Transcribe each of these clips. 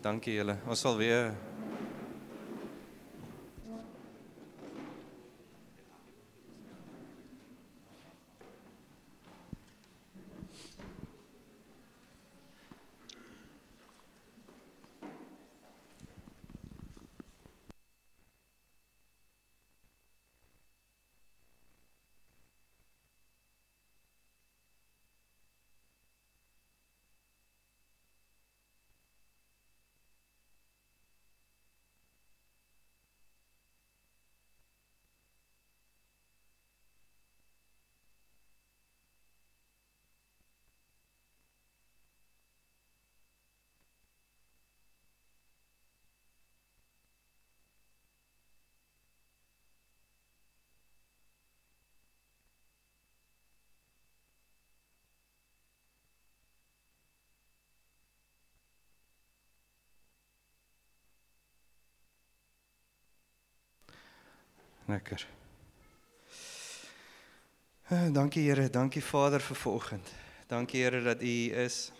Dankie julle. Ons sal weer Lekker. Eh, Dankie Here, dankie Vader vir vanoggend. Dankie Here dat U hier is.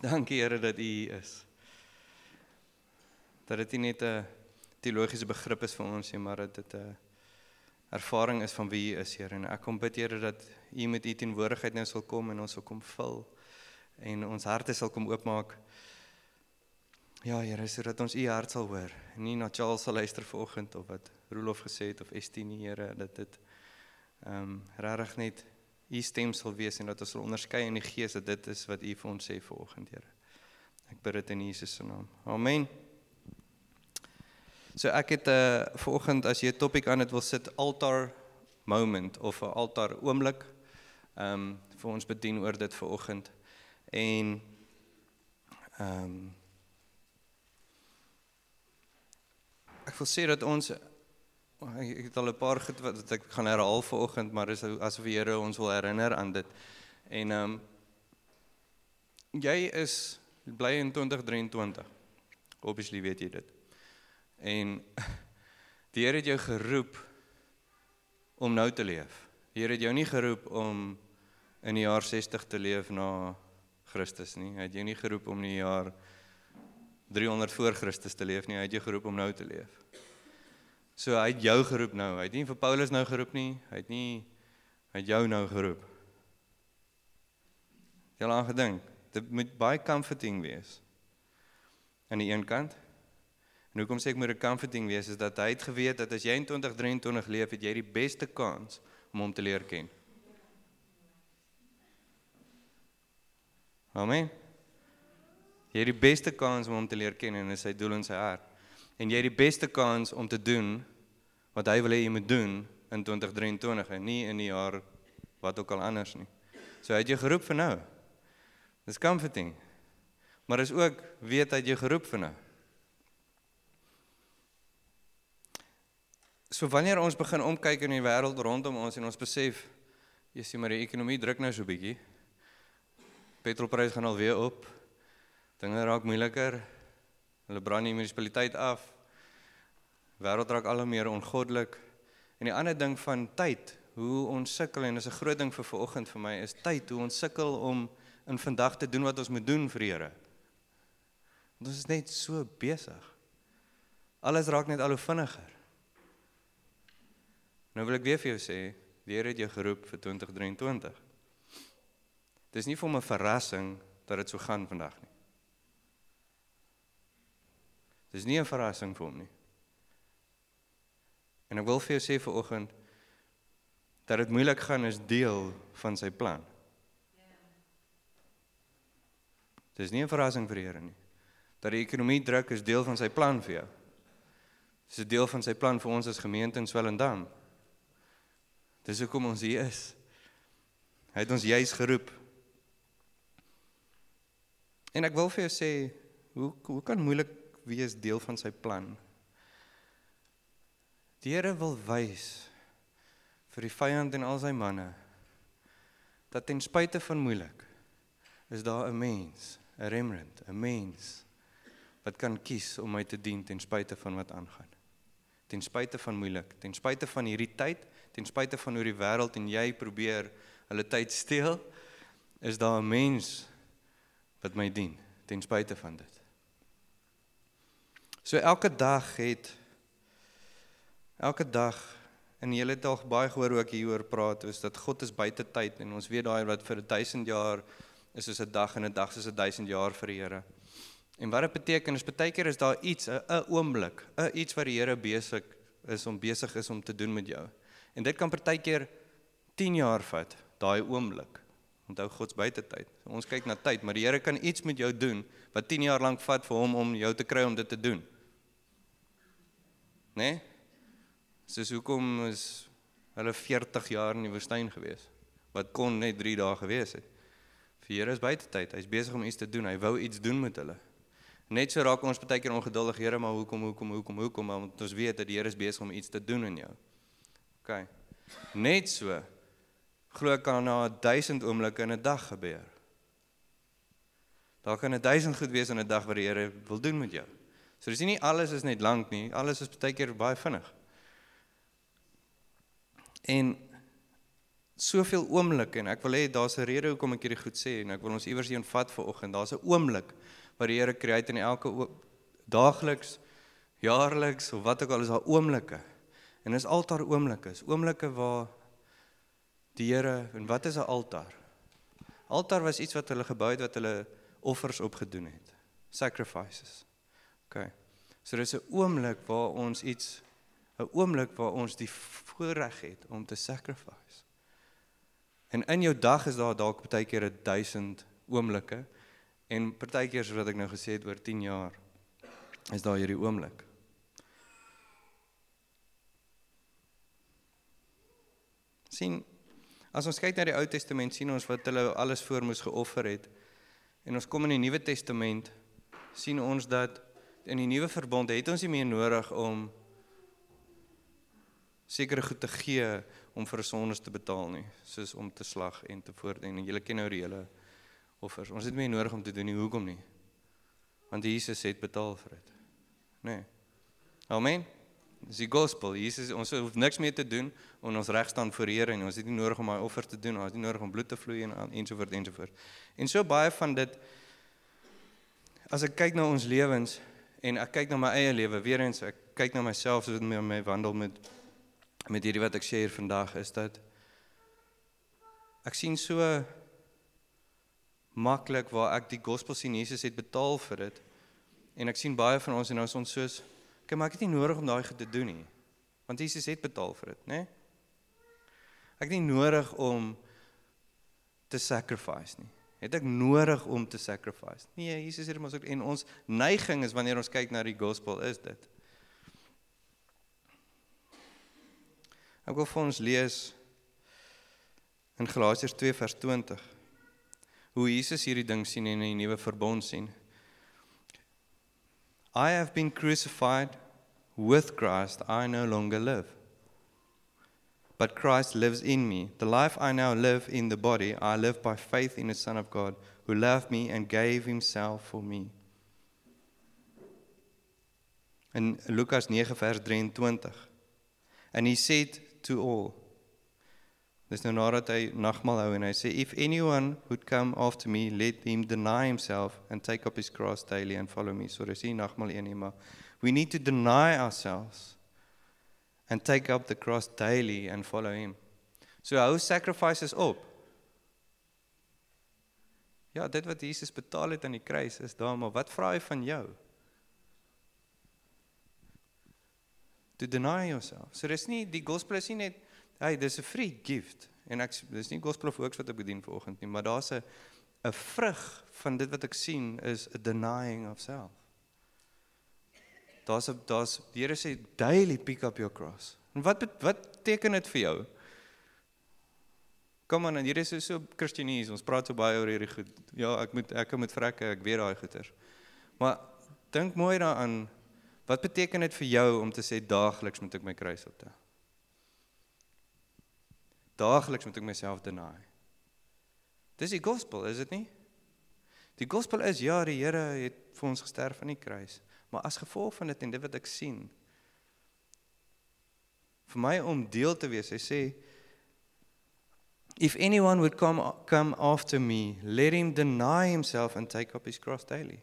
Dankie Here dat U hier is. Dat dit nie net 'n teologiese begrip is vir ons nie, maar dat dit 'n ervaring is van wie U is, Here. En ek kom bid Here dat U met U teenwoordigheid nou sal kom en ons sal kom vul en ons harte sal kom oopmaak. Ja, Here, sodat ons U hart sal hoor. Nie na Charles sal luister vanoggend of wat Rolof gesê het of Estine, Here, dat dit ehm um, regtig net U stem sal wees en dat ons sal onderskei in die gees dat dit is wat U vir ons sê vanoggend, Here. Ek bid dit in Jesus se naam. Amen. So ek het 'n uh, vanoggend as jy 'n topik aan dit wil sit altar moment of 'n altaar oomblik ehm um, vir ons bedien oor dit vanoggend. En ehm um, ek wil sê dat ons ek het al 'n paar goed wat ek gaan herhaal vanoggend, maar dis asof die Here ons wil herinner aan dit. En ehm um, jy is bly in 2023. Obviously weet jy dit. En die Here het jou geroep om nou te leef. Die Here het jou nie geroep om in die jaar 60 te leef na Christus nie. Hy het jou nie geroep om in die jaar 300 voor Christus te leef nie. Hy het jou geroep om nou te leef. So hy het jou geroep nou. Hy het nie vir Paulus nou geroep nie. Hy het nie hy het jou nou geroep. Jy het aan gedink. Dit moet baie comforting wees. Aan die een kant. En hoekom sê ek moet 'n comforting wees is dat hy het geweet dat as jy in 2023 leef, het jy die beste kans om hom te leer ken. Amen. Jy het die beste kans om hom te leer ken en is sy doel in sy hart. En jy het die beste kans om te doen wat hy wil hê jy moet doen in 2023 en nie in die jaar wat ook al anders nie. So hy het jou geroep vir nou. Dis comforting. Maar is ook weet hy het jou geroep vir nou. So wanneer ons begin omkyk in die wêreld rondom ons en ons besef jy sien maar die ekonomie druk nou so bietjie. Petrolprys gaan al weer op. Dinge raak moeiliker. Hulle brand die munisipaliteit af. Wêreld raak al hoe meer ongoddelik. En die ander ding van tyd, hoe ons sukkel en dis 'n groot ding vir vanoggend vir my is tyd, hoe ons sukkel om in vandag te doen wat ons moet doen vir die Here. Want ons is net so besig. Alles raak net al hoe vinniger. Nou wil ek weer vir jou sê, die Here het jou geroep vir 2023. Dis nie vir 'n verrassing dat dit so gaan vandag nie. Dis nie 'n verrassing vir hom nie. En ek wil vir jou sê vir oggend dat dit moeilik gaan is deel van sy plan. Dis nie 'n verrassing vir die Here nie. Dat die ekonomie druk is deel van sy plan vir jou. Dis 'n deel van sy plan vir ons as gemeente in Swellendam. Dis hoekom ons hier is. Hy het ons juis geroep. En ek wil vir jou sê, hoe hoe kan moeilik wees deel van sy plan? Die Here wil wys vir die vyand en al sy manne dat ten spyte van moeilik is daar 'n mens, 'n remnant, 'n mens wat kan kies om my te dien ten spyte van wat aangaan. Ten spyte van moeilik, ten spyte van hierdie tyd, ten spyte van hoe die wêreld en jy probeer hulle tyd steel, is daar 'n mens wat my dien ten spyte van dit. So elke dag het elke dag en jy het al baie gehoor ek hieroor praat, is dat God is buite tyd en ons weet daai wat vir 1000 jaar is soos 'n dag en 'n dag soos 1000 jaar vir die Here. En wat dit beteken is baie keer is daar iets, 'n oomblik, 'n iets wat die Here besig is om besig is om te doen met jou. En dit kan baie keer 10 jaar vat, daai oomblik. Onthou God's buite tyd. Ons kyk na tyd, maar die Here kan iets met jou doen wat 10 jaar lank vat vir hom om jou te kry om dit te doen. Né? Nee? Soos hoekom is hulle 40 jaar in die woestyn gewees? Wat kon net 3 dae gewees het. Vir Here is buite tyd. Hy's besig om iets te doen. Hy wou iets doen met hulle. Net so raak ons baie keer ongeduldig, Here, maar hoekom, hoekom, hoekom, hoekom? Want ons weet dat die Here is besig om iets te doen in jou. OK. Net so glo ek kan na 1000 oomblikke in 'n dag gebeur. Daar kan 1000 goed wees in 'n dag wat die Here wil doen met jou. So dis nie alles is net lank nie, alles is baie keer baie vinnig. En soveel oomblikke en ek wil hê daar's 'n rede hoekom ek hierdie goed sê en ek wil ons iewers hier ontvat vir oggend. Daar's 'n oomblik wat die Here skei in elke daagliks, jaarliks of wat ook al is daar oomblikke. En dis altaar oomblikke, is oomblikke waar die Here en wat is 'n altaar? Altaar was iets wat hulle gebou het wat hulle offers opgedoen het. Sacrifices. OK. So dis 'n oomblik waar ons iets 'n oomblik waar ons die voorreg het om te sacrifice. En in jou dag is daar dalk baie keer 1000 oomblikke en partykeer soos wat ek nou gesê het oor 10 jaar is daar hierdie oomblik. sien as ons kyk na die Ou Testament sien ons wat hulle alles voor moes geoffer het en ons kom in die Nuwe Testament sien ons dat in die nuwe verbond het ons nie meer nodig om sekere goed te gee om vir sondes te betaal nie, soos om te slag en te voort en julle ken nou die hele offers. Ons het nie meer nodig om te doen nie, hoekom nie? Want Jesus het betaal vir dit. Nee. Amen. Dis die gospel. Jesus ons hoef niks meer te doen om ons reg staan voor Here en ons het nie nodig om daai offer te doen, ons het nie nodig om bloed te vloei en ensovoort ensovoort. En so baie van dit as ek kyk na ons lewens en ek kyk na my eie lewe, weer eens ek kyk na myself soos met my wandel met met hierdie wat ek sê hier vandag is dat ek sien so maklik waar ek die gospel sien Jesus het betaal vir dit. En ek sien baie van ons en nou is ons soos kyk maar ek het nie nodig om daai goed te doen nie want Jesus het betaal vir dit nê ek het nie nodig om te sacrifice nie het ek nodig om te sacrifice nee Jesus het ons ook en ons neiging is wanneer ons kyk na die gospel is dit Ek wil vir ons lees in Galasiërs 2 vers 20 hoe Jesus hierdie ding sien en 'n nuwe verbond sien. I have been crucified with Christ, I no longer live. But Christ lives in me. The life I now live in the body, I live by faith in the Son of God, who loved me and gave himself for me. In Lukas 9 vers 23. And he said to all. Dis nou nadat hy nagmaal hou en hy sê if anyone would come after me let him deny himself and take up his cross daily and follow me. So dis nie nagmaal een nie, maar we need to deny ourselves and take up the cross daily and follow him. So hou sacrifices op. Ja, dit wat Jesus betaal het aan die kruis is daar, maar wat vra hy van jou? to deny yourself. So dis nie die gospel is nie net hey, dis 'n free gift en ek dis nie gospel of works wat ek bedien vanoggend nie, maar daar's 'n 'n vrug van dit wat ek sien is a denying of self. Daar's 'n daar's die Here sê daily pick up your cross. En wat wat beteken dit vir jou? Kom aan, hier is so so Christianese. Ons praat so baie oor hierdie goed. Ja, ek moet ek moet vrekke, ek weet daai goeters. Maar dink mooi daaraan Wat beteken dit vir jou om te sê daagliks moet ek my kruis optel? Daagliks moet ek myself deny. Dis die gospel, is dit nie? Die gospel is ja, die Here het vir ons gesterf aan die kruis, maar as gevolg van dit en dit wat ek sien vir my om deel te wees, hy sê if anyone would come come after me, let him deny himself and take up his cross daily.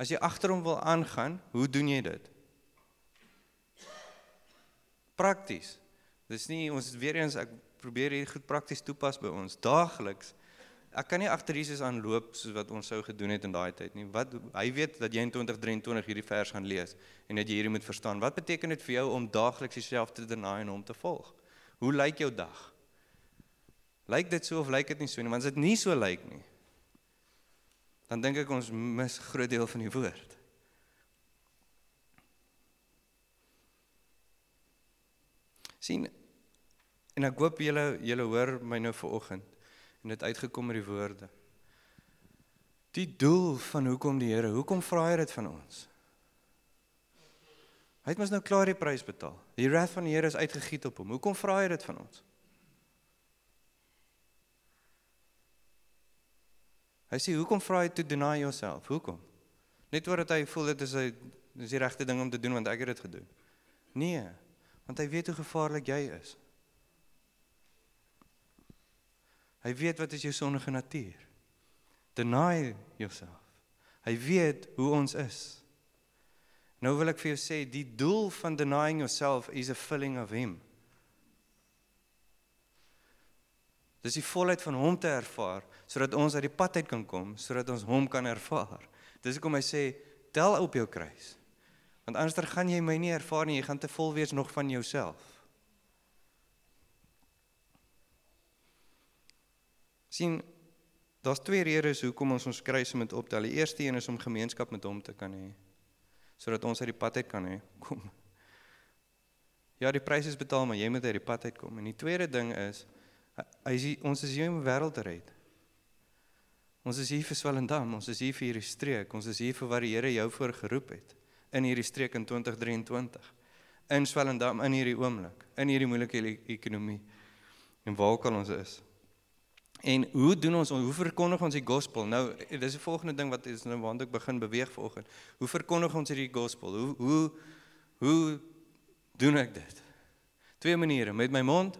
As jy agter hom wil aangaan, hoe doen jy dit? Prakties. Dis nie ons weer eens ek probeer hier goed prakties toepas by ons daagliks. Ek kan nie agter Jesus aanloop soos wat ons sou gedoen het in daai tyd nie. Wat hy weet dat jy in 2023 hierdie vers gaan lees en dat jy hierdie moet verstaan. Wat beteken dit vir jou om daagliks jouself te deny en hom te volg? Hoe lyk jou dag? Lyk dit so of lyk dit nie so nie? Want as dit nie so lyk nie, dan dink ek ons mis groot deel van die woord. sien en ek hoop julle julle hoor my nou vanoggend en dit uitgekom met die woorde. Die doel van hoekom die Here, hoekom vra hy dit van ons? Hy het mos nou klaar die prys betaal. Die wrath van die Here is uitgegiet op hom. Hoekom vra hy dit van ons? Hy sê hoekom vra hy to deny yourself? Hoekom? Net omdat hy voel dit is hy dis die regte ding om te doen want ek het dit gedoen. Nee, want hy weet hoe gevaarlik jy is. Hy weet wat is jou sondige natuur. Deny yourself. Hy weet hoe ons is. Nou wil ek vir jou sê die doel van denying yourself is a filling of him. Dis die volheid van hom te ervaar sodat ons uit die pad uit kan kom, sodat ons hom kan ervaar. Dis hoekom hy sê tel op jou kruis. Want anders gaan jy my nie ervaar nie, jy gaan te vol wees nog van jouself. Sien daar's twee redes hoekom ons ons kruise moet optel. Die eerste een is om gemeenskap met hom te kan hê sodat ons uit die pad uit kan hê. Kom. Ja, die prys is betaal, maar jy moet uit die pad uitkom. En die tweede ding is hy is ons is hier om die wêreld te red. Ons is hier vir Swellendam, ons is hier vir hierdie streek, ons is hier vir wat die Here jou voor geroep het in hierdie streek in 2023. In Swellendam in hierdie oomblik, in hierdie moeilike ekonomie. En waar ook al ons is. En hoe doen ons hoe verkondig ons die gospel? Nou dis die volgende ding wat is nou want ek begin beweeg vanoggend. Hoe verkondig ons hierdie gospel? Hoe hoe hoe doen ek dit? Twee maniere, met my mond,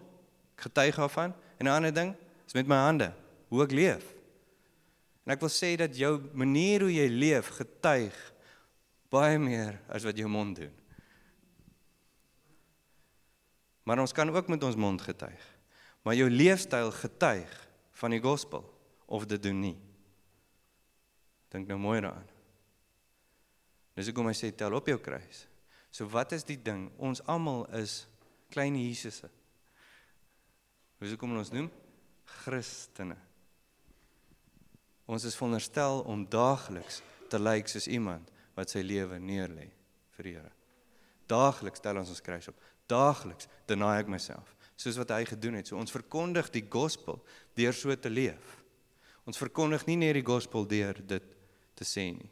getuig daarvan en 'n ander ding is met my hande, hoe ek leef. En ek wil sê dat jou manier hoe jy leef getuig baie meer as wat jou mond doen. Maar ons kan ook met ons mond getuig. Maar jou leefstyl getuig van die gospel of dit doen nie. Dink nou mooi daaraan. Dis hoekom hy sê tel op jou kruis. So wat is die ding? Ons almal is klein Jesusse. Hoe sou kom ons noem? Christene. Ons is veronderstel om daagliks te lyk soos iemand wat sy lewe neerlê vir die Here. Daagliks tel ons ons kruis op. Daagliks deny ek myself soos wat hy gedoen het. So ons verkondig die gospel deur so te leef. Ons verkondig nie net die gospel deur dit te sê nie,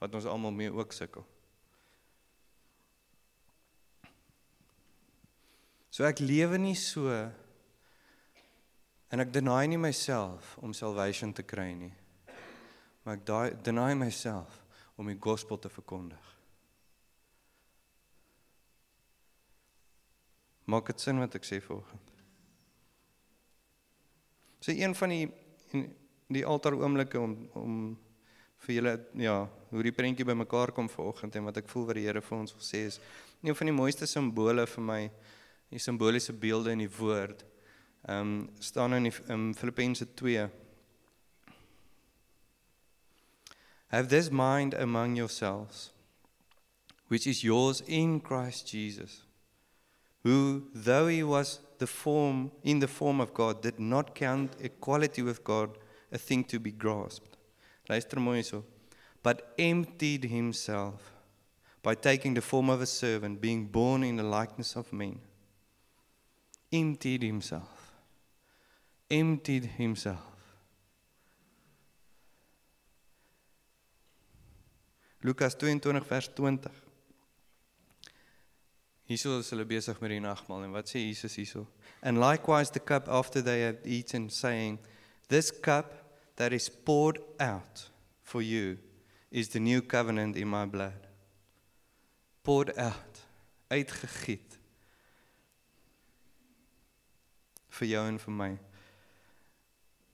wat ons almal mee ook sukkel. So ek lewe nie so en ek deny nie myself om salvation te kry nie. Maar ek deny myself om die gospel te verkondig. Maak dit sin wat ek sê vanoggend? So een van die die altaar oomblikke om om vir julle ja, hoe die prentjie bymekaar kom vanoggend en wat ek voel wat die Here vir ons wil sê is een van die mooiste simbole vir my die simboliese beelde in die woord. Ehm um, staan in die in Filippense 2 Have this mind among yourselves which is yours in Christ Jesus who, though he was the form, in the form of God, did not count equality with God a thing to be grasped. Luister mooi so. But emptied himself by taking the form of a servant, being born in the likeness of men. Emptied himself. Emptied himself. Lukas 22 vers 20. Hierso is hulle besig met die nagmaal en wat sê Jesus hierso? And likewise the cup after they had eaten saying, this cup that is poured out for you is the new covenant in my blood. Poured out, uitgegiet vir jou en vir my.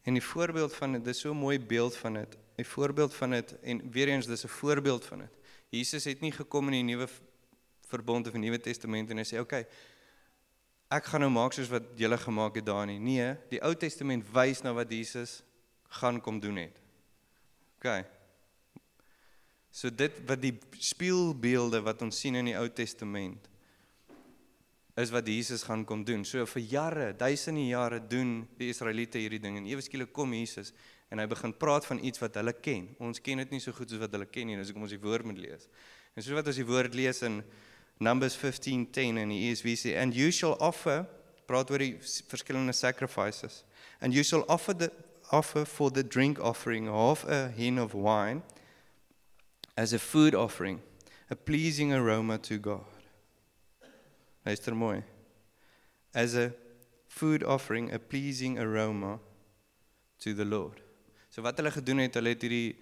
En die voorbeeld van dit, dis so 'n mooi beeld van dit. 'n voorbeeld van dit en weer eens dis 'n voorbeeld van dit. Jesus het nie gekom in die nuwe verbond of die Nuwe Testament en hy sê, "Oké, okay, ek gaan nou maak soos wat julle gemaak het daar nie." Nee, die Ou Testament wys na wat Jesus gaan kom doen het. OK. So dit wat die spieelbeelde wat ons sien in die Ou Testament is wat Jesus gaan kom doen. So vir jare, duisende jare doen die Israeliete hierdie ding en ewe skielik kom Jesus en hy begin praat van iets wat hulle ken. Ons ken dit nie so goed soos wat hulle ken nie, dis hoekom ons die woord moet lees. En soos wat ons die woord lees in Numbers 15:10 in the ESV sê and you shall offer praat oor die verskillende sacrifices and you shall offer the offer for the drink offering half a hin of wine as a food offering a pleasing aroma to God. Luister mooi. As a food offering a pleasing aroma to the Lord. So wat hulle gedoen het, hulle het hierdie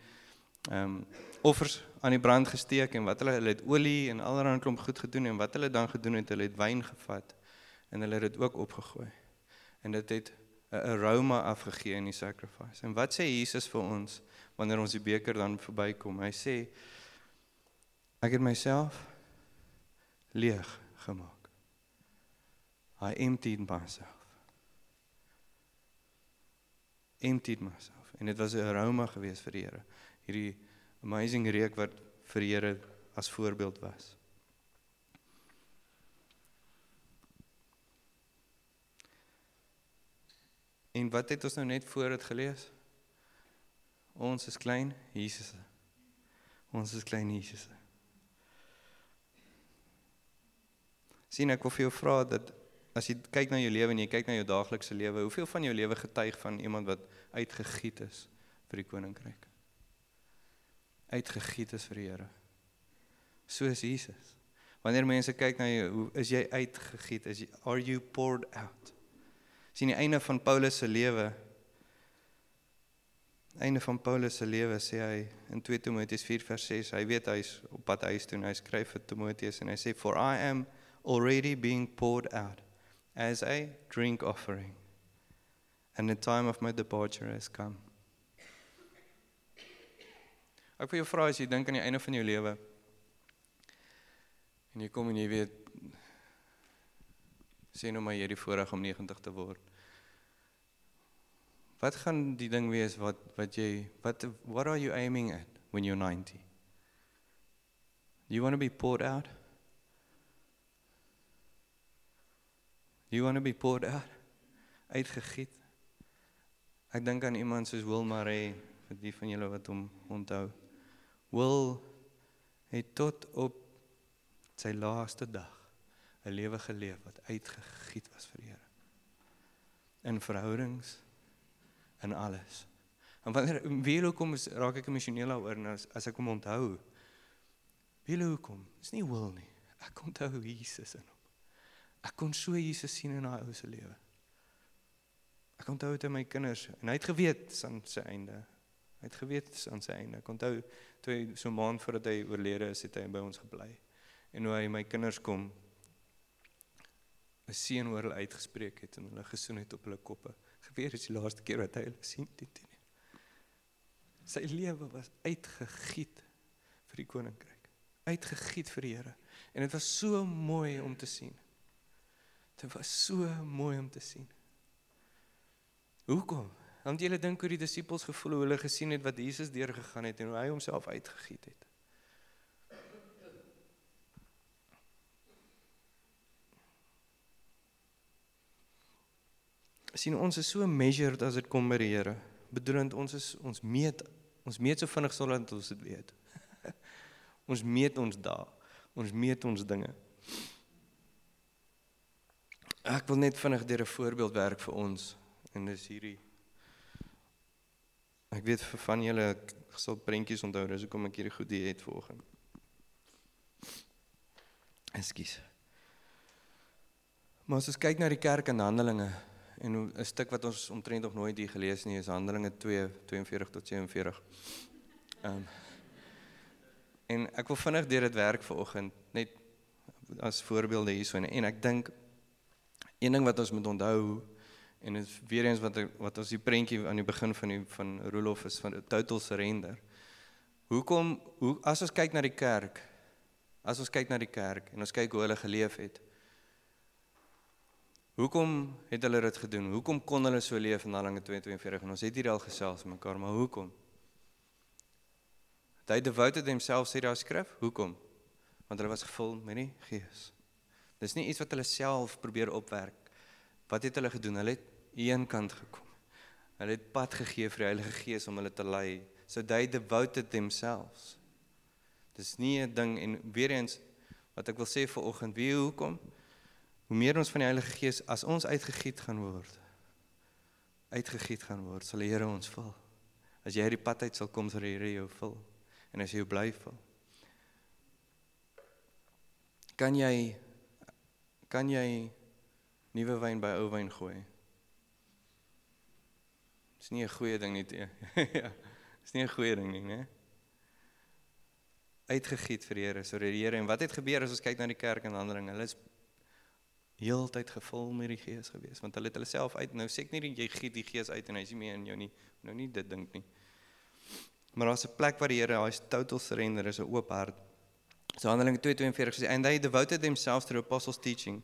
ehm um, offers aan die brand gesteek en wat hulle hulle het olie en allerlei klomp goed gedoen en wat hulle dan gedoen het, hulle het wyn gevat en hulle het dit ook opgegooi. En dit het 'n aroma afgegee in die sacrifice. En wat sê Jesus vir ons wanneer ons die beker dan verbykom? Hy sê ek het myself leeg gemaak. I emptied myself. Emptied myself en dit was 'n aroma geweest vir die Here. Hierdie amazing reuk wat vir die Here as voorbeeld was. En wat het ons nou net voor dit gelees? Ons is klein Jesus. Ons is klein Jesus. Sien ek wil vir jou vra dat as jy kyk na jou lewe en jy kyk na jou daaglikse lewe, hoeveel van jou lewe getuig van iemand wat uitgegiet is vir die koninkryk? Uitgegiet is vir die Here. Soos Jesus. Wanneer mense kyk na jou, hoe is jy uitgegiet? Is jy are you poured out? Sien die einde van Paulus se lewe. Einde van Paulus se lewe sê hy in 2 Timoteus 4 vers 6, hy weet hy's op pad huis toe en hy skryf vir Timoteus en hy sê for I am already being poured out as a drink offering. And the time of my departure has come. Ek wil jou vra as jy dink aan die einde van jou lewe en jy kom en jy weet sê nou maar jy het die voorreg om 90 te word. Wat gaan die ding wees wat wat jy wat what are you aiming at when you're 90? Do you want to be poured out? You want to be poured out? Uitgegiet. Ek dink aan iemand soos Will Murray, vir die van julle wat hom onthou. Will het tot op sy laaste dag 'n lewe geleef wat uitgegiet was vir die Here. In verhoudings en alles. En wanneer wie hoekom raak ek emosioneel daaroor as as ek hom onthou? Wie hoekom? Dis nie Will nie. Ek onthou Jesus in hom. Ek kon so Jesus sien in daai ou se lewe. Ek onthou dit in my kinders en hy het geweet aan sy einde. Hy het geweet aan sy einde. Ek onthou toe so 'n maand voordat hy oorlede is, het hy by ons gebly. En hoe hy my kinders kom 'n seën oor hulle uitgespreek het en hulle gesoen het op hulle koppe. Geweet is die laaste keer wat hy hulle sien dit nie. Sy lewe was uitgegiet vir die koninkryk. Uitgegiet vir die Here. En dit was so mooi om te sien. Dit was so mooi om te sien. Hoekom? Want julle dink hoe die disippels gevoel hoe hulle gesien het wat Jesus deurgegaan het en hoe hy homself uitgegiet het. sien ons is so measured as dit kom by die Here. Bedoelend ons is ons meet ons meet so vinnig sodat ons dit weet. ons meet ons dae. Ons meet ons dinge. Ek wil net vinnig deur 'n voorbeeld werk vir ons en dis hierdie Ek weet vir van julle sal prentjies onthou, dis hoekom ek hierdie goed het vanoggend. Ekskuus. Maar as ons kyk na die kerk in Handelinge en 'n stuk wat ons omtrent nog nooit hier gelees nie is Handelinge 2 42 tot 47. Ehm um, en ek wil vinnig deur dit werk vanoggend net as voorbeelde hierso en, en ek dink Een ding wat ons moet onthou En dit is weer eens wat ek- wat ons die prentjie aan die begin van die van Rolof is van total surrender. Hoekom hoe as ons kyk na die kerk, as ons kyk na die kerk en ons kyk hoe hulle geleef het. Hoekom het hulle dit gedoen? Hoekom kon hulle so leef in Handelinge 2:42? En ons het hier al gesels mekaar, maar hoekom? They devoted themselves sê daar skrif. Hoekom? Want hulle was gevul met die Gees. Dis nie iets wat hulle self probeer opwerk. Wat het hulle gedoen? Hulle het een kant gekom. Hulle het pad gegee vir die Heilige Gees om hulle te lei. So they devoted themselves. Dis nie 'n ding en weer eens wat ek wil sê vir oggend, wie hoekom? Hoe meer ons van die Heilige Gees as ons uitgegiet gaan word, uitgegiet gaan word, sal die Here ons vul. As jy uit die pad uit sal kom, sal die Here jou vul. En as jy bly vul. Kan jy kan jy nuwe wyn by ou wyn gooi? Dis nie 'n goeie ding nie. Ja. Dis nie 'n goeie ding nie, né? Uitgegiet vir die Here, so die Here en wat het gebeur as ons kyk na die kerk en ander dinge? Hulle is heeltyd gevul met die Gees gewees want hulle het hulle self uit nou sê ek nie jy giet die Gees uit en hy is nie meer in jou nie. Nou nie dit dink nie. Maar daar's 'n plek waar die Here, hy's total surrender, is 'n oop hart. So Handelinge 2:42 sê and they devoted themselves to the apostles teaching.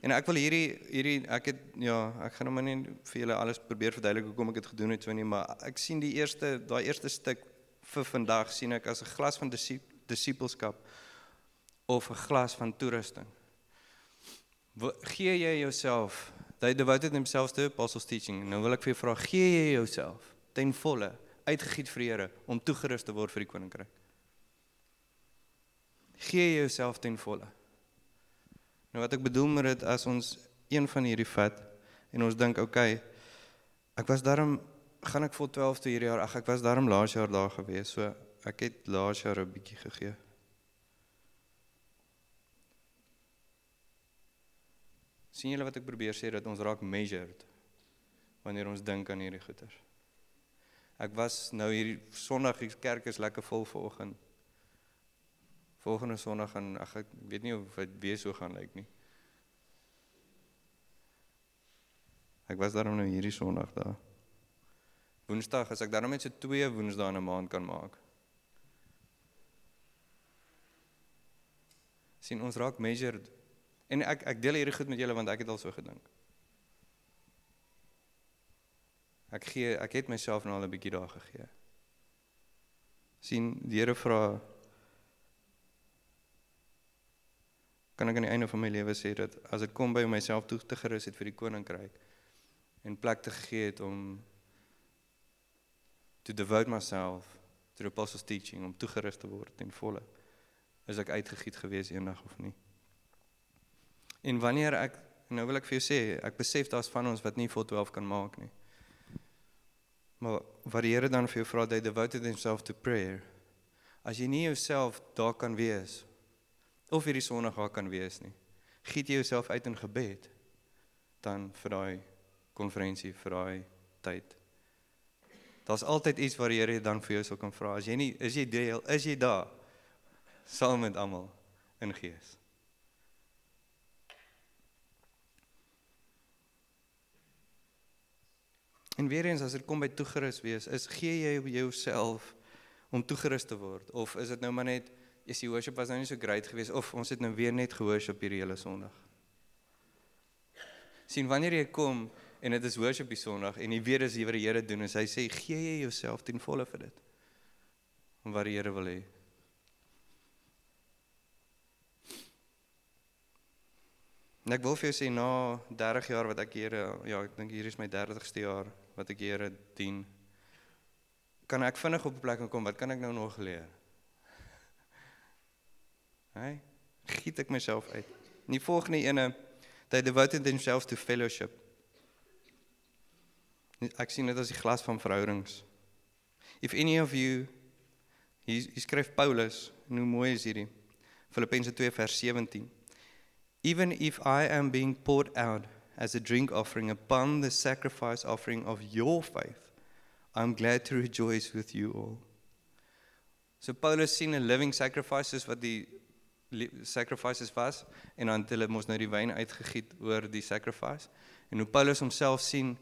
En ek wil hierdie hierdie ek het ja, ek gaan nou maar nie vir julle alles probeer verduidelik hoekom ek dit gedoen het so nie, maar ek sien die eerste daai eerste stuk vir vandag sien ek as 'n glas van disip, disipelskap of 'n glas van toerusting. Gee jy jouself they devoted themselves to apostles teaching. Nou wil ek vir jou vra, gee jy jouself ten volle uitgegiet vir die Here om toegerus te word vir die koninkryk? Gee jy jouself ten volle? Nou wat ek bedoel met dit as ons een van hierdie vat en ons dink, oké, okay, ek was daarom gaan ek vol 12 toe hierdie jaar. Ag, ek was daarom laas jaar daar gewees. So ek het laas jaar 'n bietjie gegee. sien julle wat ek probeer sê dat ons raak measured wanneer ons dink aan hierdie goeters. Ek was nou hierdie Sondag die kerk is lekker vol vanoggend. Volgende Sondag gaan ag ek weet nie of dit weer so gaan lyk nie. Ek was daarom nou hierdie Sondag daar. Woensdag as ek daarom net so twee Woensdae in 'n maand kan maak. sien ons raak measured En ek ek deel hierdie goed met julle want ek het al so gedink. Ek gee ek het myself nou al 'n bietjie daar gegee. sien die Here vra kan ek aan die einde van my lewe sê dat as dit kom by myself toe te gerus het vir die koninkryk en plek te gegee het om to devote myself to the apostles teaching om toegerus te word ten volle is ek uitgegiet gewees eendag of nie En wanneer ek nou wil ek vir jou sê, ek besef daar's van ons wat nie vol 12 kan maak nie. Maar wat die Here dan vir jou vra, they devoted themselves to prayer. As jy nie jouself daar kan wees of hierdie Sondag daar kan wees nie, giet jy jouself uit in gebed dan vir daai konferensie, vir daai tyd. Daar's altyd iets waar die Here dan vir jou sal kan vra. As jy nie is jy deel, is jy daar saam met almal in gees. En weer eens as dit kom by toegerus wees, is gee jy jouself om toegerus te word of is dit nou maar net is die worship was nou nie so great geweest of ons het nou weer net gehoorship hierdie hele Sondag. sien wanneer jy kom en dit is worship die Sondag en jy weet dis wat die Here doen en hy sê gee jy jouself ten volle vir dit. Om wat die Here wil hê. En ek wil vir jou sê na 30 jaar wat ek hier ja, ek dink hier is my 30ste jaar wat ek Here dien. Kan ek vinnig op 'n plek kom wat kan ek nou nog leer? Hey, giet ek myself uit. In die volgende ene they devoted themselves to fellowship. Ek sien dit as die glas van verhoudings. If any of you hier hier skryf Paulus, en hoe mooi is hierdie? Filippense 2 vers 17. Even if I am being poured out as a drink offering upon the sacrifice offering of your faith, I'm glad to rejoice with you all. So Paulus sien 'n living sacrifice soos wat die sacrifices was en dan het hulle mos nou die wyn uitgegiet oor die sacrifice en hoe Paulus homself sien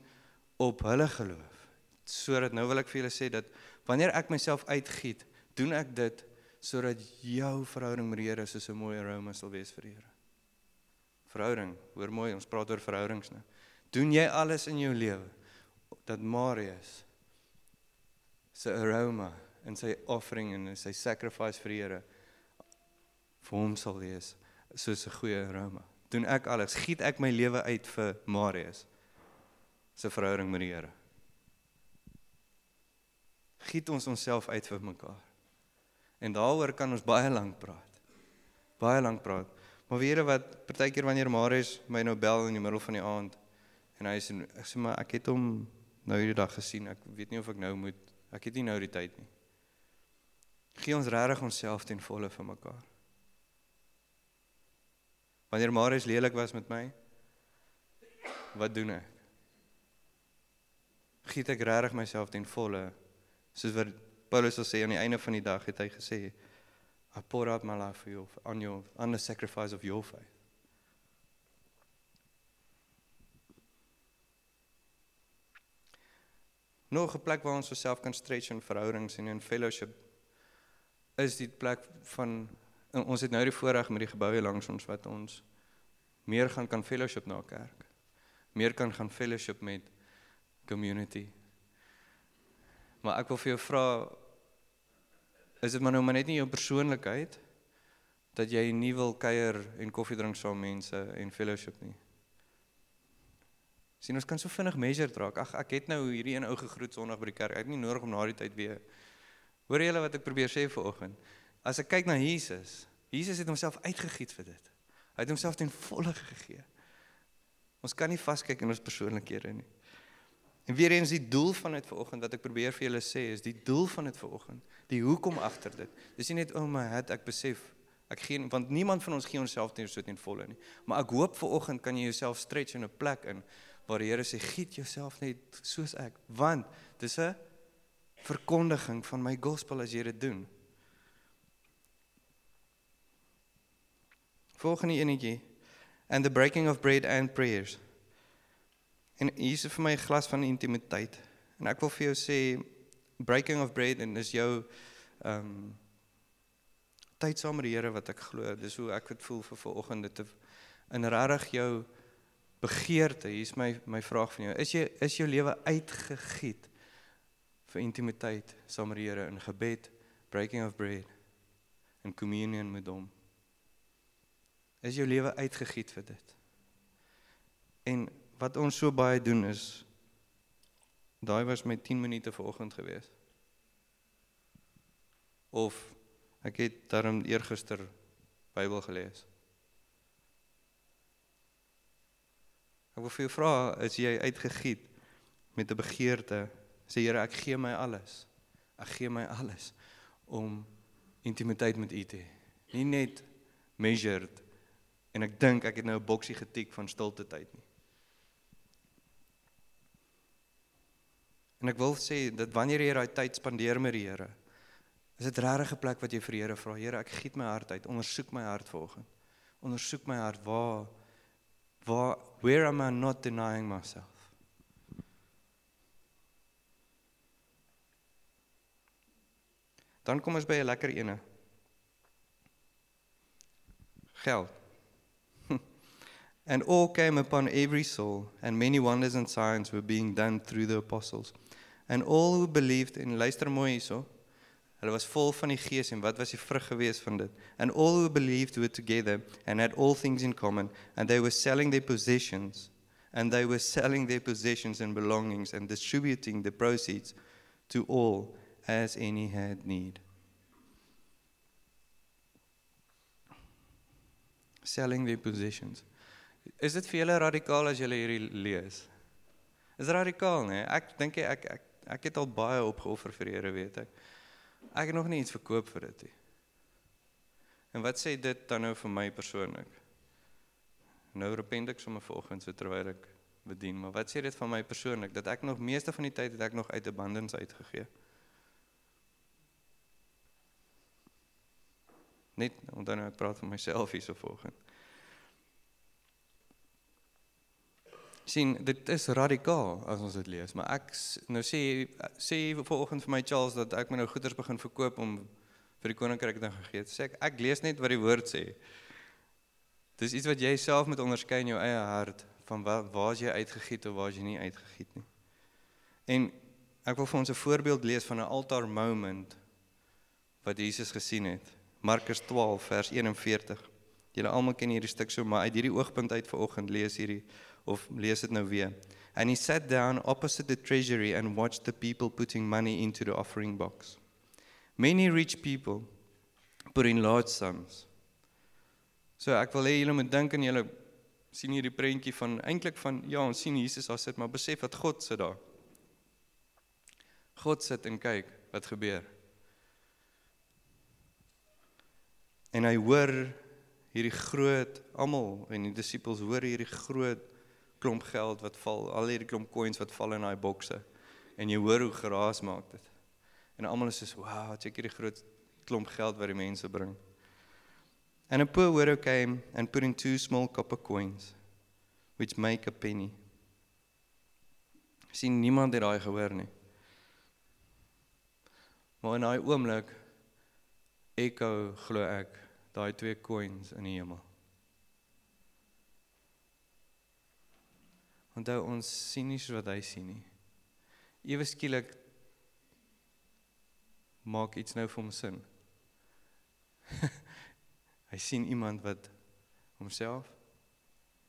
op hulle geloof. Sodat nou wil ek vir julle sê dat wanneer ek myself uitgiet, doen ek dit sodat jou verhouding met die Here soos 'n mooi aroma sal wees vir die Here. Verhouding, hoor mooi, ons praat oor verhoudings nou. Doen jy alles in jou lewe dat Marius se aroma en sy offering en sy sacrifice vir die Here vir hom sal wees soos 'n goeie aroma. Doen ek alles, giet ek my lewe uit vir Marius se verhouding met die Here. Giet ons onsself uit vir mekaar. En daaroor kan ons baie lank praat. Baie lank praat. Maar weet jy wat, partykeer wanneer Marius my nou bel in die middel van die aand en hy sê ek sê maar ek het hom nou hierdie dag gesien. Ek weet nie of ek nou moet ek het nie nou die tyd nie. Gee ons regtig onsself ten volle vir mekaar. Wanneer Marius lelik was met my, wat doen ek? Giet ek regtig myself ten volle soos wat Paulus sal sê aan die einde van die dag het hy gesê I pour out my life for you on your on the sacrifice of your faith. Nog 'n plek waar ons osself kan stretch in verhoudings en in fellowship is die plek van ons het nou die voorreg met die gebou hier langs ons wat ons meer gaan kan fellowship na kerk. Meer kan gaan fellowship met community. Maar ek wil vir jou vra is dit maar nou maar net nie jou persoonlikheid dat jy nie wil kuier en koffie drink saam mense en fellowship nie. Sien ons kan so vinnig measure draak. Ag ek het nou hierdie een ou gegroet Sondag by die kerk. Ek het nie nodig om na die tyd weer Hoor julle wat ek probeer sê vanoggend? As ek kyk na Jesus, Jesus het homself uitgegiet vir dit. Hy het homself ten volle gegee. Ons kan nie vaskyk in ons persoonlikhede nie. En weer eens die doel van dit vanoggend wat ek probeer vir julle sê is die doel van dit vanoggend, die hoekom agter dit. Dis nie net o oh my het ek besef ek gee want niemand van ons gee onsself ten so ten volle nie. Maar ek hoop vanoggend kan jy jouself stretch in 'n plek in waar die Here sê giet jouself net soos ek want dis 'n verkondiging van my gospel as jy dit doen. Volgende enetjie and the breaking of bread and prayers. En hier is vir my 'n glas van intimiteit. En ek wil vir jou sê breaking of bread en is jou ehm um, tyd saam met die Here wat ek glo. Dis hoe ek dit voel vir vanoggend dit in regtig jou begeerte. Hier's my my vraag van jou. Is jy is jou lewe uitgegiet vir intimiteit saam met die Here in gebed, breaking of bread en communion met hom. Is jou lewe uitgegiet vir dit? En wat ons so baie doen is daai was my 10 minute vanoggend gewees. Of ek het daarom eergister Bybel gelees. Ek wil vir jou vra, is jy uitgegiet met 'n begeerte sê Here, ek gee my alles. Ek gee my alles om intimiteit met U te hê. Nie net measured en ek dink ek het nou 'n boksie getik van stilte tyd nie. En ek wil sê dat wanneer jy daai tyd spandeer met die Here, is dit regtig 'n plek wat jy vir die Here vra. Here, ek giet my hart uit. Ondersoek my hart vanoggend. Ondersoek my hart waar waar where am I not denying myself? Dan kom ons by 'n lekker ene. Geld. And all came upon every soul, and many wonders and signs were being done through the apostles. And all who believed in luister mooi hierso. Hulle was vol van die Gees en wat was die vrug gewees van dit? And all who believed were together and had all things in common, and they were selling their possessions, and they were selling their possessions and belongings and distributing the proceeds to all as any had need. Selling their possessions. Is dit vir julle radikaal as julle hierdie lees? Is radikaal, nee. Ek dink ek ek ek het al baie opgeoffer vir die Here, weet ek. Ek het nog nie iets verkoop vir dit nie. En wat sê dit dan nou vir my persoonlik? Nou repent ek sommer vanoggend so terwyl ek bedien, maar wat sê dit van my persoonlik dat ek nog meeste van die tyd het ek nog uit abundance uitgegee? Net onthou nou ek praat van myself hierso volgens. Sien dit is radikaal as ons dit lees, maar ek nou sê sê vanoggend vir my Charles dat ek my nou goeders begin verkoop om vir die koninkryk te gee. Sê ek ek lees net wat die woord sê. Dis iets wat jy self moet onderskei in jou eie hart van waar waar's jy uitgegiet of waar's jy nie uitgegiet nie. En ek wil vir ons 'n voorbeeld lees van 'n altar moment wat Jesus gesien het. Markus 12 vers 41. Julle almal ken hierdie stuk so, maar uit hierdie oogpunt uit vanoggend lees hierdie of lees dit nou weer. And he sat down opposite the treasury and watched the people putting money into the offering box. Many rich people put in large sums. So ek wil hê julle moet dink en julle sien hierdie prentjie van eintlik van ja, ons sien Jesus daar sit, maar besef dat God sit daar. God sit en kyk wat gebeur. En hy hoor hierdie groot almal en die disippels hoor hierdie groot klomp geld wat val, al hierdie klomp coins wat val in daai bokse. En jy hoor hoe geraas maak dit. En almal is so, "Wow, check hierdie groot klomp geld wat die mense bring." And a poor widow came and put in two small copper coins which make a penny. Sien niemand het daai gehoor nie. Maar in daai oomblik echo glo ek daai twee coins in die hemel. Onthou ons sien nie so wat hy sien nie. Ewe skielik maak iets nou vir hom sin. hy sien iemand wat homself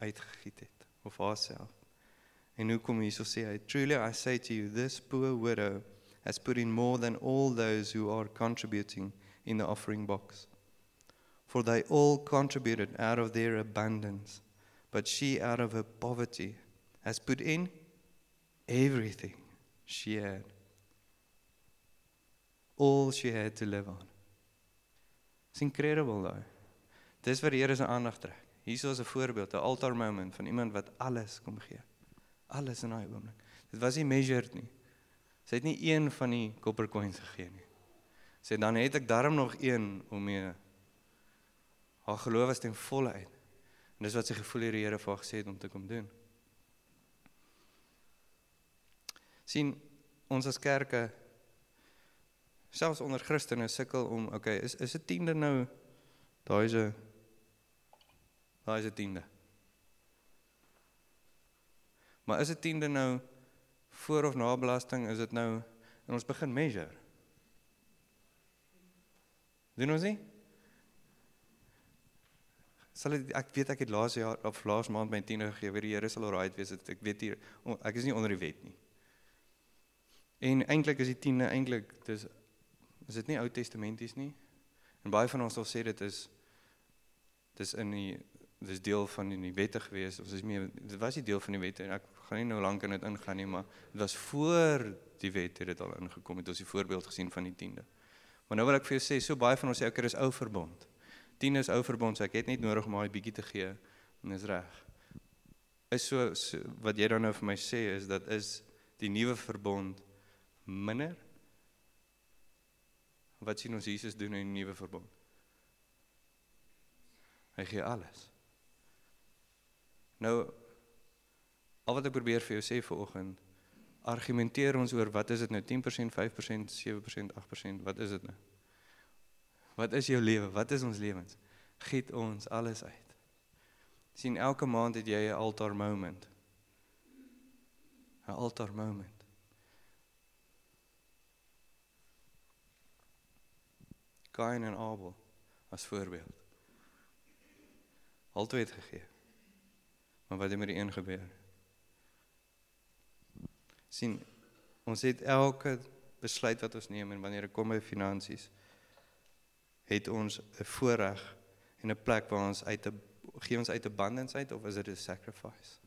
uitgegiet het of haarself. En hoe kom hy so sê hy truly I say to you this poor widow has put in more than all those who are contributing in the offering box. For they all contributed out of their abundance, but she out of her poverty has put in everything she had. All she had to live on. It's incredible though. Dis wat die Here se aandag trek. Hier is 'n voorbeeld, 'n altar moment van iemand wat alles kom gee. Alles in daai oomblik. Dit was nie measured nie. Sy het nie een van die copper coins gegee nie. Sy dan het ek darm nog een om mee haar geloof was ten volle uit. En dis wat sy gevoel het die Here vir haar gesê het om te kom doen. Sien ons as kerke selfs onder Christene sukkel om okay is is 'n tiende nou daai is 'n daai is 'n tiende. Maar is 'n tiende nou voor of na belasting is dit nou en ons begin measure. Doen ons nie? Sal het, ek weet ek het laas jaar of laas maand my tiende gegee vir die Here sal alright wees ek weet hier ek is nie onder die wet nie En eintlik is die 10de eintlik dis is dit nie Ou Testamenties nie. En baie van ons sal sê dit is dis in die dis deel van die wette gewees of dis meer dit was nie deel van die wette en ek gaan nie nou lank in dit ingaan nie maar dit was voor die wet het dit al ingekom het ons die voorbeeld gesien van die 10de. Maar nou wil ek vir jou sê so baie van ons sê ek is ou verbond. 10 is ou verbond so ek het net nodig om daai bietjie te gee en dis reg. Is so, so wat jy dan nou vir my sê is dat is die nuwe verbond minder? Wat sien ons Jesus doen in die nuwe verbond? Hy gee alles. Nou al wat ek probeer vir jou sê vanoggend, argumenteer ons oor wat is dit nou 10%, 5%, 7%, 8%, wat is dit nou? Wat is jou lewe? Wat is ons lewens? Giet ons alles uit. sien elke maand het jy 'n altar moment. 'n Altar moment. Kain en Abel as voorbeeld. Altyd het gegee. Maar wat het met die een gebeur? sien ons het elke besluit wat ons neem en wanneer dit kom by finansies het ons 'n voorreg en 'n plek waar ons uit 'n gee ons uit abundance uit of is dit 'n sacrifice?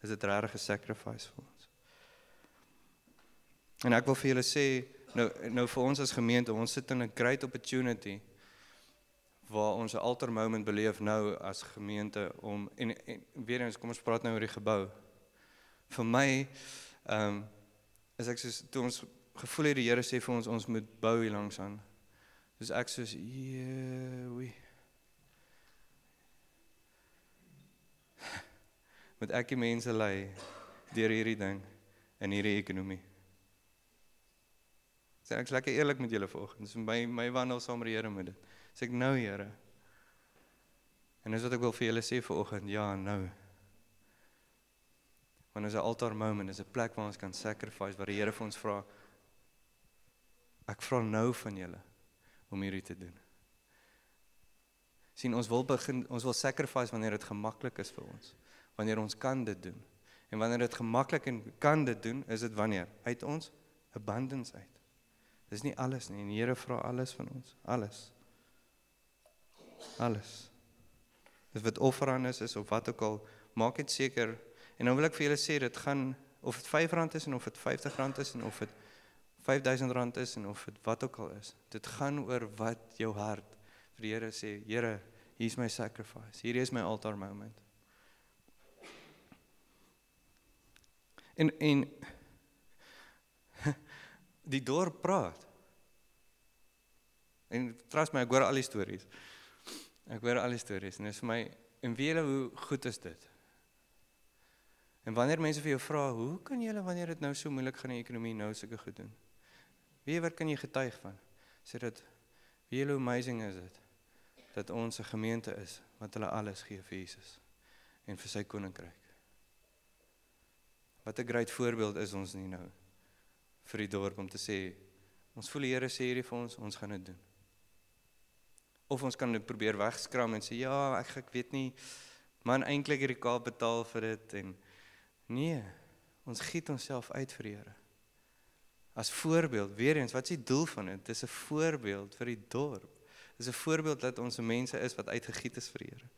Is dit regtig 'n sacrifice vir ons? En ek wil vir julle sê Nou nou vir ons as gemeente, ons sit in 'n great opportunity waar ons 'n altar moment beleef nou as gemeente om en, en weer eens kom ons praat nou oor die gebou. Vir my ehm um, is ek soos toe ons gevoel het die Here sê vir ons ons moet bou hier langs aan. Soos ek soos jeewie. Met ek die mense lei deur hierdie ding in hierdie ekonomie. Sê ek's lekker eerlik met julle vanoggend. Dis my my wandel saam met die Here met dit. Sê ek nou Here. En dis wat ek wil vir julle sê vanoggend. Ja, nou. Want is 'n altaar moment, is 'n plek waar ons kan sacrifice waar die Here vir ons vra ek vra nou van julle om hierdie te doen. sien ons wil begin ons wil sacrifice wanneer dit gemaklik is vir ons. Wanneer ons kan dit doen. En wanneer dit gemaklik en kan dit doen, is dit wanneer uit ons abundance uit. Dis nie alles nie. En die Here vra alles van ons, alles. Alles. Dis wat offerandes is of wat ook al, maak dit seker En nou wil ek vir julle sê dit gaan of dit R5 is en of dit R50 is en of dit R5000 is en of dit wat ook al is. Dit gaan oor wat jou hart vir die Here sê. Here, hier's my sacrifice. Hier is my altar moment. En en die dorp praat. En trust my, ek hoor al die stories. Ek hoor al die stories en dit is vir my en weet julle hoe goed is dit? En wanneer mense vir jou vra, "Hoe kan jy wanneer dit nou so moeilik gaan in die ekonomie nou sulke goed doen?" Wie wat kan jy getuig van? Sê dit, "Wie hoe amazing is dit dat ons 'n gemeente is wat hulle alles gee vir Jesus en vir sy koninkryk." Wat 'n groot voorbeeld is ons nie nou vir die dorp om te sê, "Ons voel die Here sê hierdie vir ons, ons gaan dit doen." Of ons kan dit probeer wegskram en sê, "Ja, ek ek weet nie, man eintlik hierdie Kaap betaal vir dit en Nee, ons giet onsself uit vir die Here. As voorbeeld, weer eens, wat is die doel van dit? Dis 'n voorbeeld vir die dorp. Dis 'n voorbeeld dat ons mense is wat uitgegiet is vir die Here.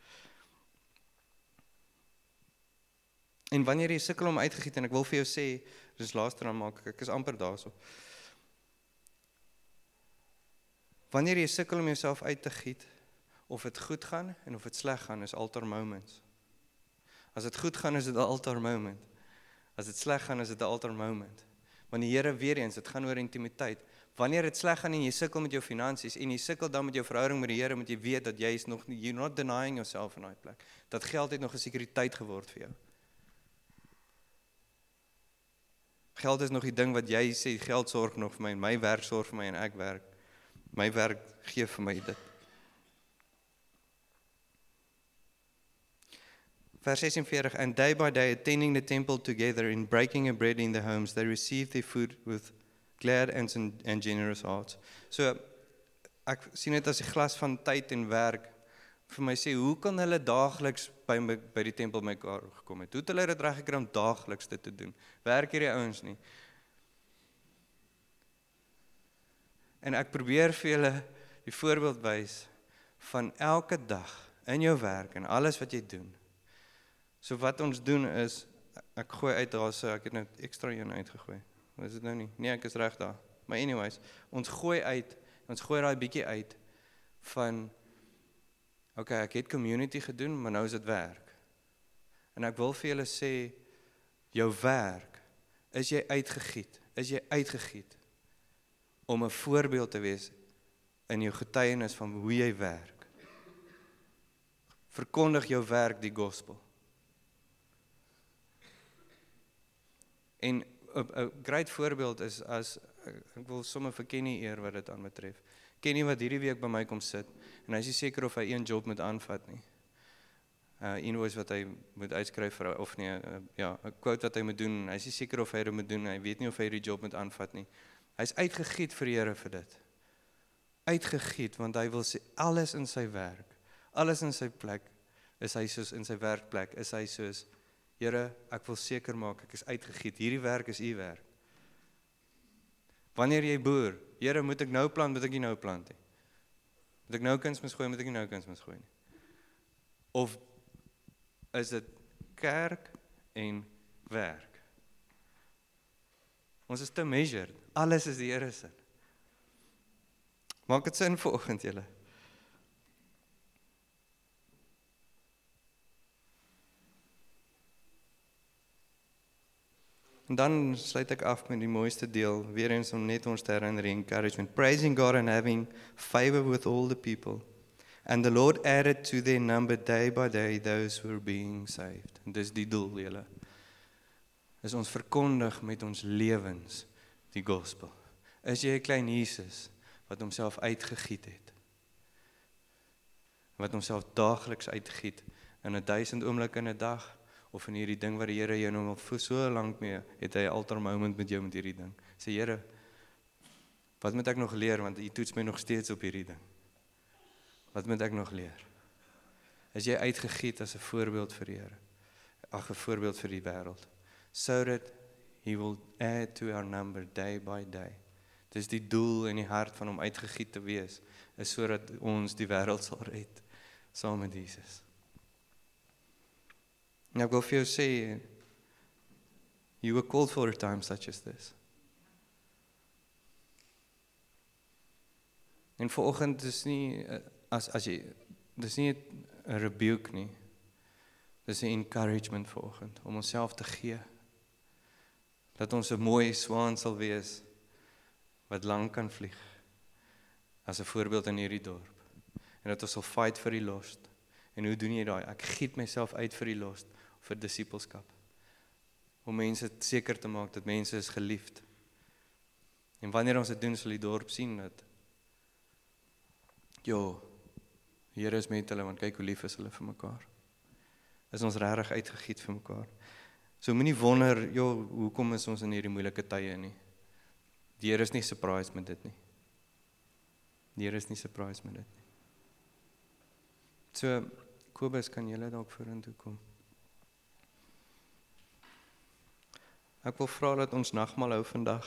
En wanneer jy sukkel om uitgegiet en ek wil vir jou sê, dis laaste dan maak ek, ek is amper daarso. Wanneer jy sukkel om jouself uit te giet of dit goed gaan en of dit sleg gaan, is altar moments. As dit goed gaan, is dit 'n altar moment. As dit sleg gaan, is dit 'n altar moment. Want die Here weer eens, dit gaan oor intimiteit. Wanneer dit sleg gaan en jy sukkel met jou finansies en jy sukkel dan met jou verhouding met die Here, moet jy weet dat jy is nog you're not denying yourself in daai plek. Dat geld het nog 'n sekuriteit geword vir jou. Geld is nog die ding wat jy sê geld sorg nog vir my en my werk sorg vir my en ek werk. My werk gee vir my dit. Verse 46 And day by day, attending the temple together in breaking of bread in their homes, they received their food with glad and, and generous hearts. So ek sien dit as 'n glas van tyd en werk vir my sê hoe kan hulle daagliks by my, by die tempel mekaar gekom het? Hoe het hulle dit reg gekry om daagliks dit te doen? Werk hierdie ouens nie? En ek probeer vir julle die voorbeeld wys van elke dag in jou werk en alles wat jy doen. So wat ons doen is ek gooi uit daar so ek het net ekstra een uitgegooi. Wat is dit nou nie? Nee, ek is reg daar. Maar anyways, ons gooi uit, ons gooi daai bietjie uit van okay, ek het community gedoen, maar nou is dit werk. En ek wil vir julle sê jou werk is jy uitgegiet, is jy uitgegiet om 'n voorbeeld te wees in jou getuienis van hoe jy werk. Verkondig jou werk die gospel. En 'n groot voorbeeld is as ek wil sommer vir Kenny eer wat dit aanbetref. Kenny wat hierdie week by my kom sit en hy is nie seker of hy een job moet aanvat nie. Uh invoice wat hy moet uitskryf vir of nee, uh, ja, 'n quote wat hy moet doen. Hy is nie seker of hy dit moet doen. Hy weet nie of hy hierdie job moet aanvat nie. Hy's uitgegiet vir die Here vir dit. Uitgegiet want hy wil sê alles in sy werk, alles in sy plek is hy soos in sy werkplek, is hy soos Here, ek wil seker maak ek is uitgegiet. Hierdie werk is u werk. Wanneer jy boer, Here, moet ek nou plant, moet ek nie nou plant nie. Moet ek nou kunsmis gooi, moet ek nie nou kunsmis gooi nie. Of is dit kerk en werk? Ons is te measured. Alles is die Here se. Maak dit sin vir oggend julle? En dan sluit ek af met die mooiste deel, weer eens om net ons te herinner encouragement, praising God and having favor with all the people. And the Lord added to their number day by day those who were being saved. En dis die doel julle. Is ons verkondig met ons lewens die gospel. Is jy 'n klein Jesus wat homself uitgegiet het? Wat homself daagliks uitgiet in 'n duisend oomblikke in 'n dag of in hierdie ding wat die Here jou nou al vir so lank mee het hy alter moment met jou met hierdie ding. Sê Here, wat moet ek nog leer want U toets my nog steeds op hierdie ding. Wat moet ek nog leer? Is jy uitgegiet as 'n voorbeeld vir die Here? Ag 'n voorbeeld vir die wêreld. So that he will add to our number day by day. Dis die doel in die hart van hom uitgegiet te wees, is sodat ons die wêreld sal red saam met Jesus. En ek wil vir jou sê you were called for a time such as this. En vanoggend is nie eh, as as jy dis nie 'n rebuke nie. Dis 'n encouragement vanoggend om onsself te gee. Dat ons 'n mooi swaan sal wees wat lank kan vlieg as 'n voorbeeld in hierdie dorp. En dat ons sal fight vir die lost. En hoe doen jy daai? Ek giet myself uit vir die lost, vir disippelskap. Om mense seker te maak dat mense is geliefd. En wanneer ons dit doen, sal die dorp sien dat Ja. Here is met hulle want kyk hoe lief is hulle vir mekaar. Is ons regtig uitgegiet vir mekaar? So moenie wonder, ja, hoekom is ons in hierdie moeilike tye nie? Die Here is nie surprised met dit nie. Die Here is nie surprised met dit nie. So Kobus, kan jy dalk vorentoe kom? Ek wil vra dat ons nagmaal hou vandag.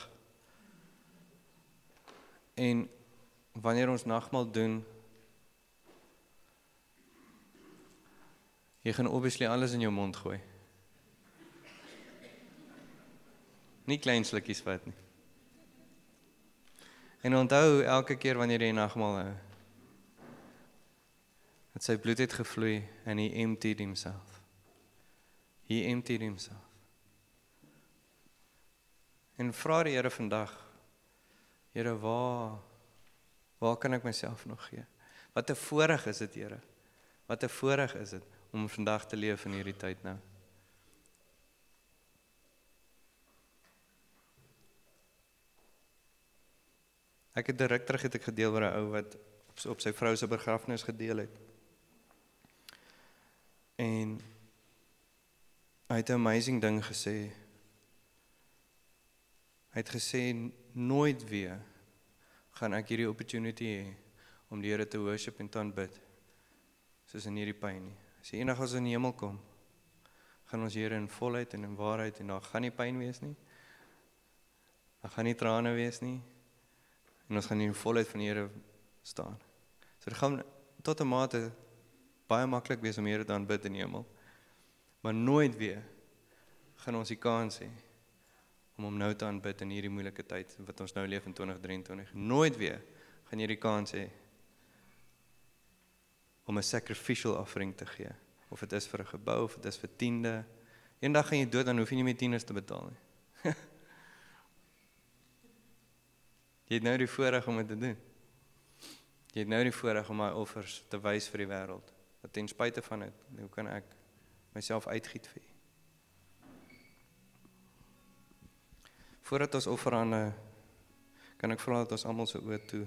En wanneer ons nagmaal doen jy gaan obviously alles in jou mond gooi. Nie klein slukkies vat nie. En onthou elke keer wanneer jy nagmaal hou dat sy bloed het gevloei en hy emptied himself. He emptied himself. En vra die Here vandag Here waar Waar kan ek myself nog gee? Wat 'n voorreg is dit, Here. Wat 'n voorreg is dit om vandag te leef in hierdie tyd nou. Ek het direk terug het ek gedeel oor 'n ou wat op, op sy vrou se begrafnis gedeel het. En hy het 'n amazing ding gesê. Hy het gesê nooit weer gaan ek hierdie opportunity hê om die Here te worship en te aanbid soos in hierdie pyn nie. As jy eendag as in die hemel kom, gaan ons Here in volheid en in waarheid en daar gaan nie pyn wees nie. Daar gaan nie trane wees nie. En ons gaan in die volheid van die Here staan. So dit gaan tot 'n mate baie maklik wees om Here te aanbid in die hemel. Maar nooit weer gaan ons die kans hê om hom nou te aanbid in hierdie moeilike tyd wat ons nou leef in 2023. Nooit weer gaan jy die kans hê om 'n sacrificial offering te gee. Of dit is vir 'n gebou of dit is vir tiende. Eendag gaan jy dood dan hoef jy nie meer tieners te betaal nie. jy het nou die voorreg om dit te doen. Jy het nou die voorreg om my offers te wys vir die wêreld. Dat ten spyte van dit, hoe kan ek myself uitgiet vir U? Voordat ons offerande kan ek vra dat ons almal se oë toe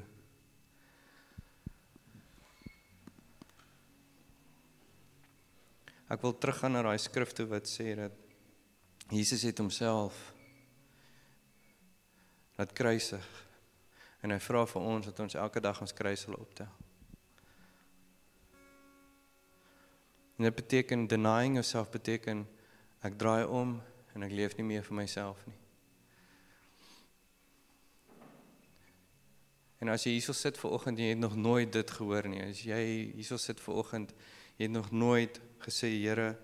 Ek wil teruggaan na daai skrif toe wat sê dat Jesus het homself laat kruisig en hy vra vir ons dat ons elke dag ons kruis sal optel. En dit beteken denying yourself beteken ek draai om en ek leef nie meer vir myself nie. En as jy hierso sit ver oggend en jy het nog nooit dit gehoor nie, as jy hierso sit ver oggend, jy het nog nooit gesê Here,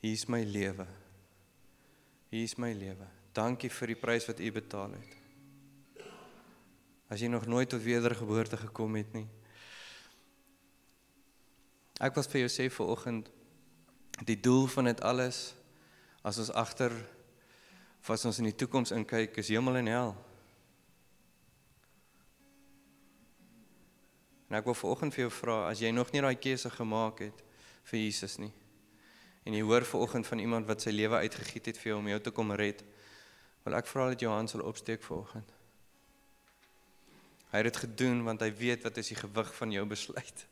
hier is my lewe. Hier is my lewe. Dankie vir die prys wat U betaal het. As jy nog nooit tot wedergeboorte gekom het nie. Ek wil vir jou sê ver oggend die doel van dit alles as ons agter vas ons in die toekoms inkyk is hemel en hel. En ek wil vanoggend vir jou vra as jy nog nie daai keuse gemaak het vir Jesus nie. En jy hoor vanoggend van iemand wat sy lewe uitgegiet het vir jou om jou te kom red. Wil ek vra dat jou hand sal opsteek vanoggend. Hy het dit gedoen want hy weet wat is die gewig van jou besluit.